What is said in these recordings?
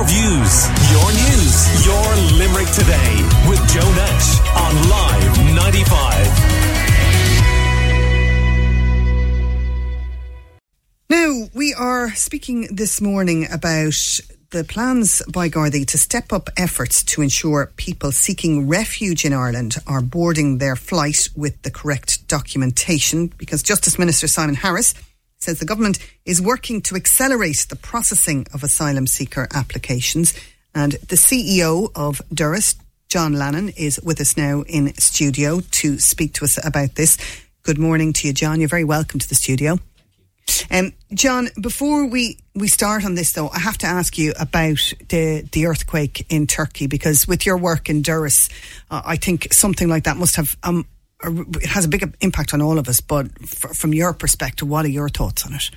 your views, your news, your Limerick today with Joe Nash on Live 95. Now, we are speaking this morning about the plans by Gardaí to step up efforts to ensure people seeking refuge in Ireland are boarding their flight with the correct documentation because Justice Minister Simon Harris says the government is working to accelerate the processing of asylum seeker applications. And the CEO of Doras, John Lannon, is with us now in studio to speak to us about this. Good morning to you, John. You're very welcome to the studio. Um, John, before we, we start on this, though, I have to ask you about the the earthquake in Turkey because with your work in Doras, uh, I think something like that must have um, it has a big impact on all of us. But f- from your perspective, what are your thoughts on it?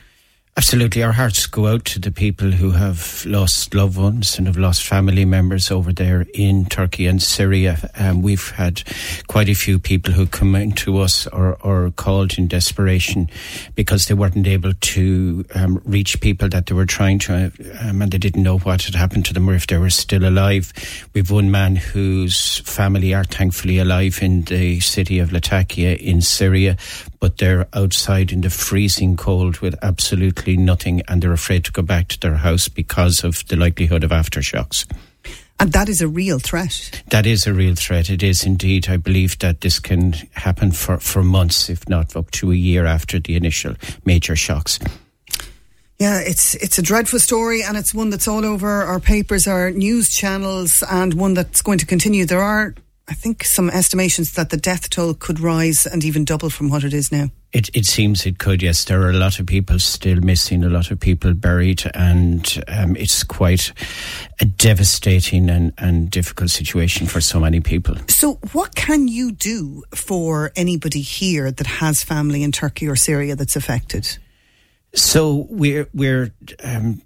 Absolutely. Our hearts go out to the people who have lost loved ones and have lost family members over there in Turkey and Syria. Um, we've had quite a few people who come in to us or, or called in desperation because they weren't able to um, reach people that they were trying to, um, and they didn't know what had happened to them or if they were still alive. We've one man whose family are thankfully alive in the city of Latakia in Syria, but they're outside in the freezing cold with absolutely nothing and they're afraid to go back to their house because of the likelihood of aftershocks. And that is a real threat. That is a real threat. It is indeed. I believe that this can happen for, for months, if not up to a year after the initial major shocks. Yeah, it's it's a dreadful story, and it's one that's all over our papers, our news channels, and one that's going to continue. There are, I think, some estimations that the death toll could rise and even double from what it is now. It, it seems it could, yes. There are a lot of people still missing, a lot of people buried, and um, it's quite a devastating and, and difficult situation for so many people. So, what can you do for anybody here that has family in Turkey or Syria that's affected? So, we're, we're um,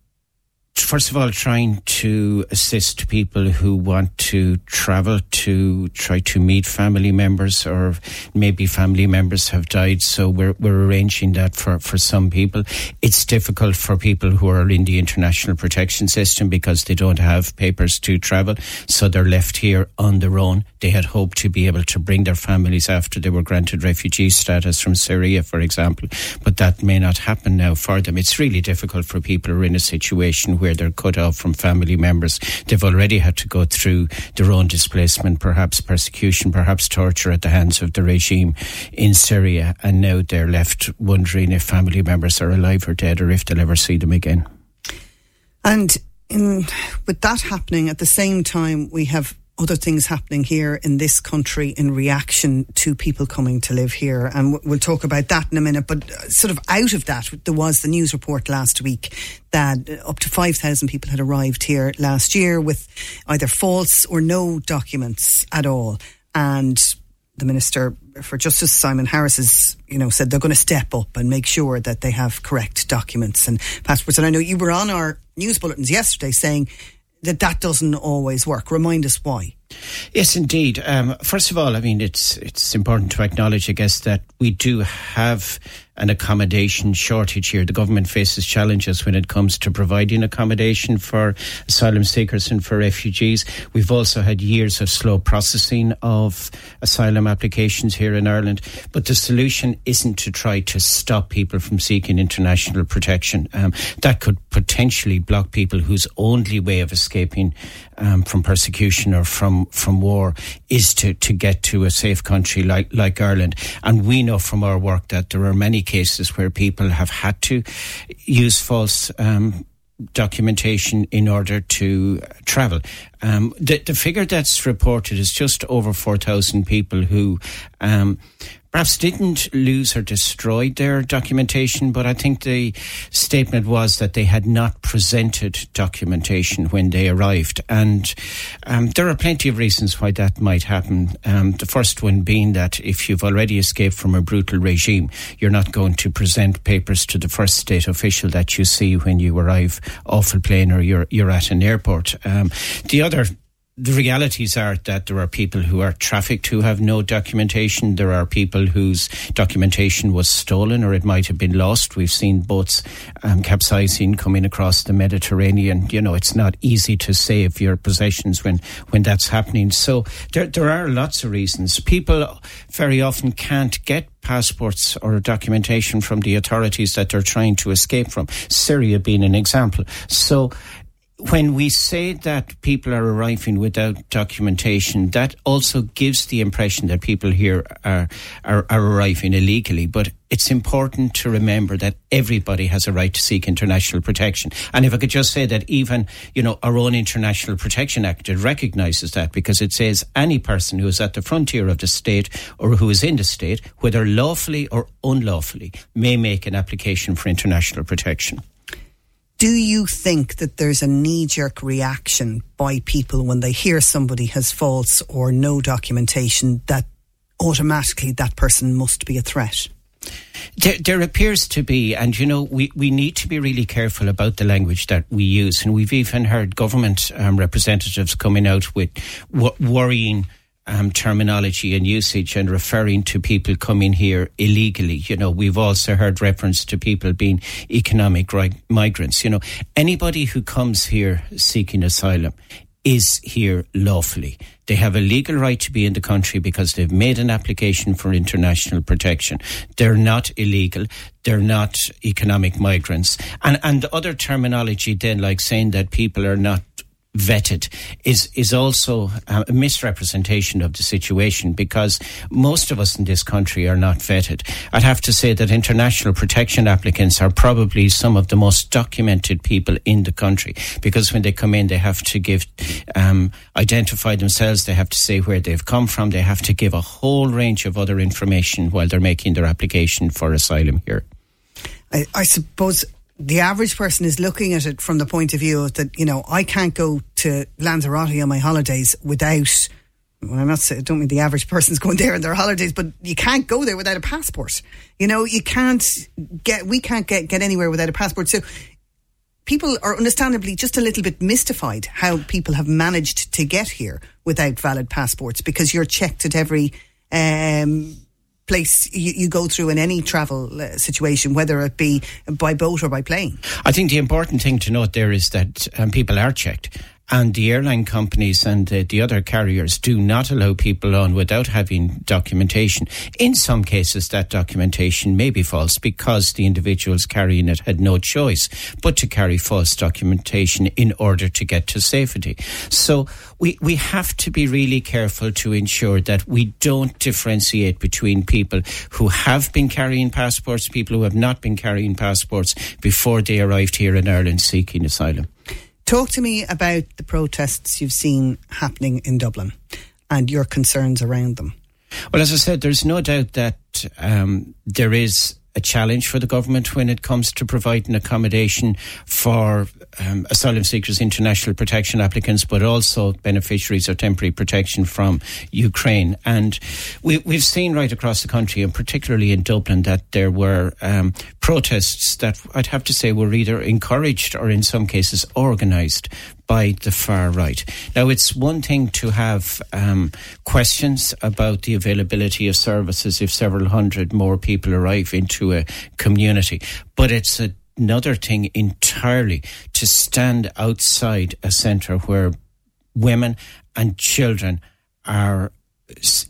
first of all, trying to assist people who want to travel to try to meet family members, or maybe family members have died. So we're we're arranging that for for some people. It's difficult for people who are in the international protection system because they don't have papers to travel, so they're left here on their own. They had hoped to be able to bring their families after they were granted refugee status from Syria, for example, but that may not happen now for them. It's really difficult for people who are in a situation where where they're cut off from family members. They've already had to go through their own displacement, perhaps persecution, perhaps torture at the hands of the regime in Syria, and now they're left wondering if family members are alive or dead or if they'll ever see them again. And in, with that happening at the same time, we have other things happening here in this country in reaction to people coming to live here. And we'll talk about that in a minute. But uh, sort of out of that, there was the news report last week that up to 5,000 people had arrived here last year with either false or no documents at all. And the Minister for Justice, Simon Harris, has, you know, said they're going to step up and make sure that they have correct documents and passports. And I know you were on our news bulletins yesterday saying that that doesn't always work. Remind us why. Yes, indeed. Um, first of all, I mean, it's it's important to acknowledge, I guess, that we do have an accommodation shortage here. The government faces challenges when it comes to providing accommodation for asylum seekers and for refugees. We've also had years of slow processing of asylum applications here in Ireland. But the solution isn't to try to stop people from seeking international protection. Um, that could potentially block people whose only way of escaping um, from persecution or from from war is to to get to a safe country like like Ireland. And we know from our work that there are many cases where people have had to use false. Um, documentation in order to travel. Um, the, the, figure that's reported is just over 4,000 people who um, perhaps didn't lose or destroy their documentation, but I think the statement was that they had not presented documentation when they arrived. And um, there are plenty of reasons why that might happen. Um, the first one being that if you've already escaped from a brutal regime, you're not going to present papers to the first state official that you see when you arrive off a plane or you're, you're at an airport. Um, the other the realities are that there are people who are trafficked who have no documentation. There are people whose documentation was stolen or it might have been lost. We've seen boats um, capsizing coming across the Mediterranean. You know, it's not easy to save your possessions when, when that's happening. So there, there are lots of reasons. People very often can't get passports or documentation from the authorities that they're trying to escape from. Syria being an example. So when we say that people are arriving without documentation, that also gives the impression that people here are, are, are, arriving illegally. But it's important to remember that everybody has a right to seek international protection. And if I could just say that even, you know, our own International Protection Act, it recognises that because it says any person who is at the frontier of the state or who is in the state, whether lawfully or unlawfully, may make an application for international protection. Do you think that there's a knee jerk reaction by people when they hear somebody has false or no documentation that automatically that person must be a threat? There, there, appears to be, and you know, we, we need to be really careful about the language that we use. And we've even heard government um, representatives coming out with w- worrying um, terminology and usage and referring to people coming here illegally. You know, we've also heard reference to people being economic right, migrants. You know, anybody who comes here seeking asylum is here lawfully. They have a legal right to be in the country because they've made an application for international protection. They're not illegal. They're not economic migrants. And, and other terminology then, like saying that people are not vetted is is also a misrepresentation of the situation because most of us in this country are not vetted. I'd have to say that international protection applicants are probably some of the most documented people in the country because when they come in, they have to give um, identify themselves, they have to say where they've come from, they have to give a whole range of other information while they're making their application for asylum here. I, I suppose the average person is looking at it from the point of view of that, you know, I can't go to Lanzarote on my holidays without, well, I'm not saying, I don't mean the average person's going there on their holidays, but you can't go there without a passport. You know, you can't get, we can't get, get anywhere without a passport. So people are understandably just a little bit mystified how people have managed to get here without valid passports because you're checked at every, um, place you, you, go through in any travel uh, situation, whether it be by boat or by plane. I think the important thing to note there is that um, people are checked. And the airline companies and uh, the other carriers do not allow people on without having documentation. In some cases, that documentation may be false because the individuals carrying it had no choice but to carry false documentation in order to get to safety. So we, we have to be really careful to ensure that we don't differentiate between people who have been carrying passports, people who have not been carrying passports before they arrived here in Ireland seeking asylum. Talk to me about the protests you've seen happening in Dublin and your concerns around them. Well, as I said, there's no doubt that um, there is a challenge for the government when it comes to providing accommodation for um, asylum seekers, international protection applicants, but also beneficiaries of temporary protection from Ukraine. And we, have seen right across the country, and particularly in Dublin, that there were um, protests that I'd have to say were either encouraged or in some cases organised by the far right. Now, it's one thing to have um, questions about the availability of services if several hundred more people arrive into a community, but it's a another thing entirely to stand outside a centre where women and children are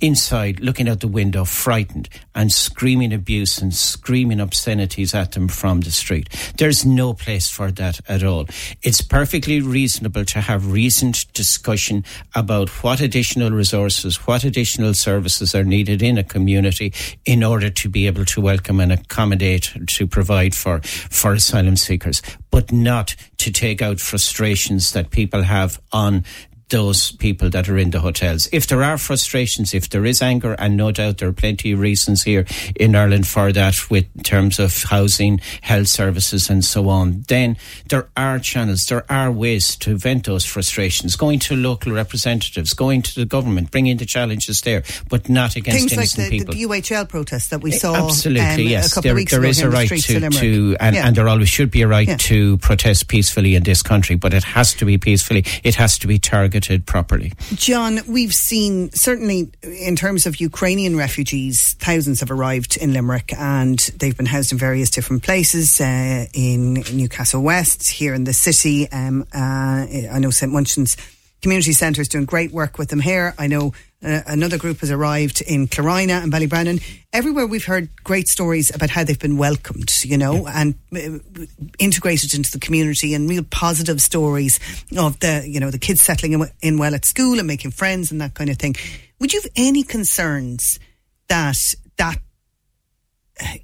inside looking out the window frightened and screaming abuse and screaming obscenities at them from the street. There's no place for that at all. It's perfectly reasonable to have reasoned discussion about what additional resources what additional services are needed in a community in order to be able to welcome and accommodate to provide for for asylum seekers but not to take out frustrations that people have on those people that are in the hotels. If there are frustrations, if there is anger, and no doubt there are plenty of reasons here in Ireland for that with terms of housing, health services and so on, then there are channels, there are ways to vent those frustrations, going to local representatives, going to the government, bringing the challenges there, but not against Things innocent like the, people. the UHL protest that we saw Absolutely, um, yes. a couple there, of weeks there ago is a right to, to and, yeah. and there always should be a right yeah. to protest peacefully in this country, but it has to be peacefully, it has to be targeted targeted properly. John, we've seen certainly in terms of Ukrainian refugees, thousands have arrived in Limerick and they've been housed in various different places uh, in Newcastle West, here in the city. Um, uh, I know St Munchin's Community Centre is doing great work with them here. I know uh, another group has arrived in Clarina and Ballybrennan. Everywhere we've heard great stories about how they've been welcomed, you know, yeah. and uh, integrated into the community and real positive stories of the, you know, the kids settling in, in well at school and making friends and that kind of thing. Would you have any concerns that that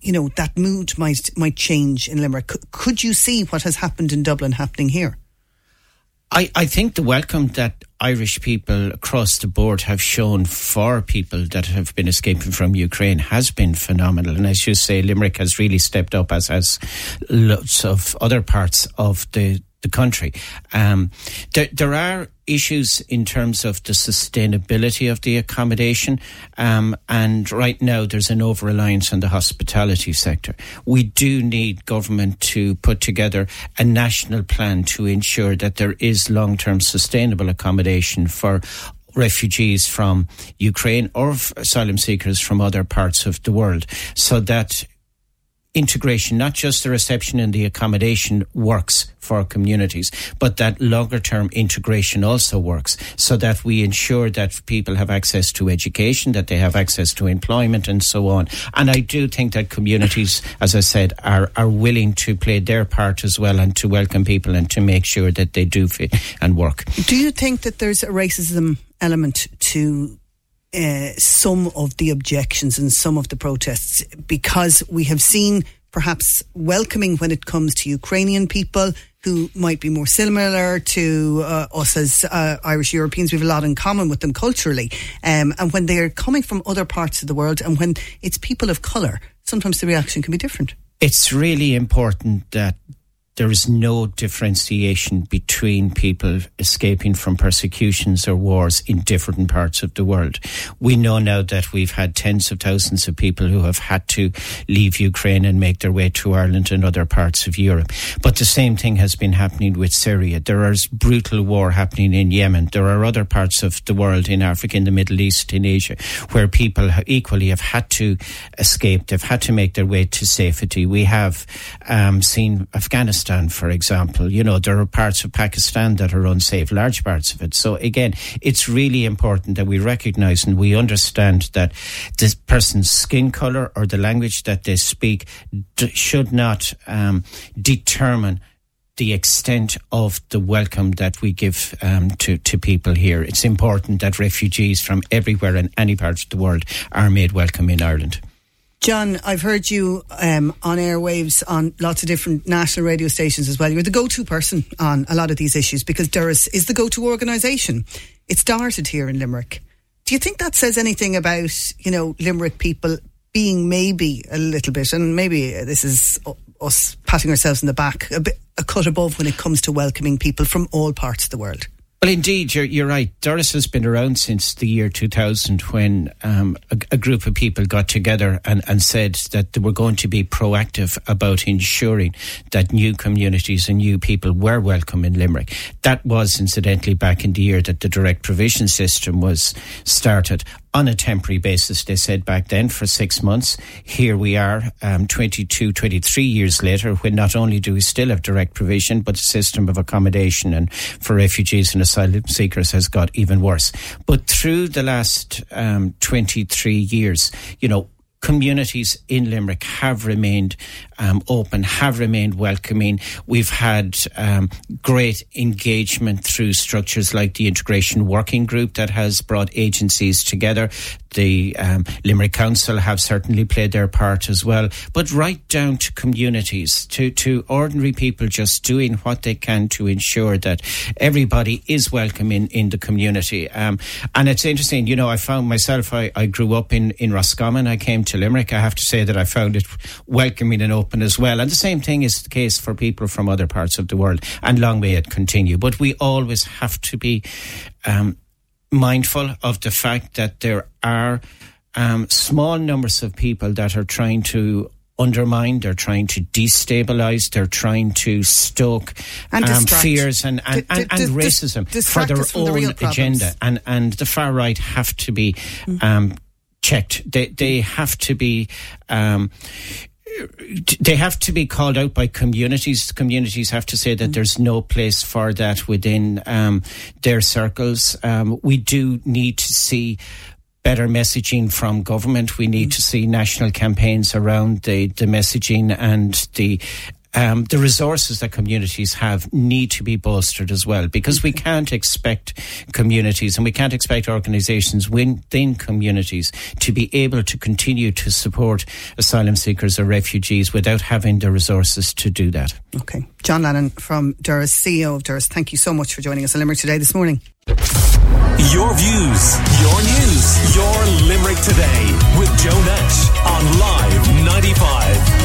you know that mood might might change in Limerick? Could, could you see what has happened in Dublin happening here? I, I think the welcome that Irish people across the board have shown for people that have been escaping from Ukraine has been phenomenal. And as you say, Limerick has really stepped up, as has lots of other parts of the the country. Um, there, there are issues in terms of the sustainability of the accommodation, um, and right now there's an over reliance on the hospitality sector. We do need government to put together a national plan to ensure that there is long term sustainable accommodation for refugees from Ukraine or asylum seekers from other parts of the world so that integration, not just the reception and the accommodation works for communities, but that longer term integration also works so that we ensure that people have access to education, that they have access to employment and so on. And I do think that communities, as I said, are, are willing to play their part as well and to welcome people and to make sure that they do fit and work. Do you think that there's a racism element to uh, some of the objections and some of the protests because we have seen perhaps welcoming when it comes to Ukrainian people who might be more similar to uh, us as uh, Irish Europeans. We have a lot in common with them culturally. Um, and when they're coming from other parts of the world and when it's people of colour, sometimes the reaction can be different. It's really important that there is no differentiation between people escaping from persecutions or wars in different parts of the world. We know now that we've had tens of thousands of people who have had to leave Ukraine and make their way to Ireland and other parts of Europe. But the same thing has been happening with Syria. There is brutal war happening in Yemen. There are other parts of the world in Africa, in the Middle East, in Asia, where people equally have had to escape. They've had to make their way to safety. We have um, seen Afghanistan Afghanistan, for example. You know, there are parts of Pakistan that are unsafe, large parts of it. So again, it's really important that we recognize and we understand that this person's skin color or the language that they speak d- should not um, determine the extent of the welcome that we give um, to, to people here. It's important that refugees from everywhere in any part of the world are made welcome in Ireland. John, I've heard you um, on airwaves on lots of different national radio stations as well. You're the go-to person on a lot of these issues because Doras is the go-to organisation. It started here in Limerick. Do you think that says anything about you know Limerick people being maybe a little bit, and maybe this is us patting ourselves in the back a bit a cut above when it comes to welcoming people from all parts of the world? Well, indeed, you're, you're right. Doras has been around since the year 2000 when um, a, a, group of people got together and, and said that they were going to be proactive about ensuring that new communities and new people were welcome in Limerick. That was, incidentally, back in the year that the direct provision system was started on a temporary basis, they said back then, for six months. Here we are, um, 22, 23 years later, when not only do we still have direct provision, but the system of accommodation and for refugees and asylum seekers has got even worse. But through the last um, 23 years, you know, communities in Limerick have remained um, open, have remained welcoming. We've had um, great engagement through structures like the Integration Working Group that has brought agencies together. The um, Limerick Council have certainly played their part as well, but right down to communities, to, to ordinary people just doing what they can to ensure that everybody is welcome in, in the community. Um, and it's interesting, you know, I found myself, I, I grew up in, in Roscommon. I came to Limerick. I have to say that I found it welcoming and open as well. And the same thing is the case for people from other parts of the world. And long may it continue. But we always have to be um, mindful of the fact that there are um, small numbers of people that are trying to undermine, they're trying to destabilise, they're trying to stoke and um, fears and, and, and, and racism for their own the agenda. And, and the far right have to be mm. um, checked. They, they have to be. Um, they have to be called out by communities. Communities have to say that mm. there's no place for that within um, their circles. Um, we do need to see better messaging from government. We need mm. to see national campaigns around the, the messaging and the um, the resources that communities have need to be bolstered as well because we can't expect communities and we can't expect organisations within communities to be able to continue to support asylum seekers or refugees without having the resources to do that. Okay. John Lannon from Doras, CEO of Doras, thank you so much for joining us on Limerick today this morning. Your views, your news, your Limerick today with Joe Nash on Live 95.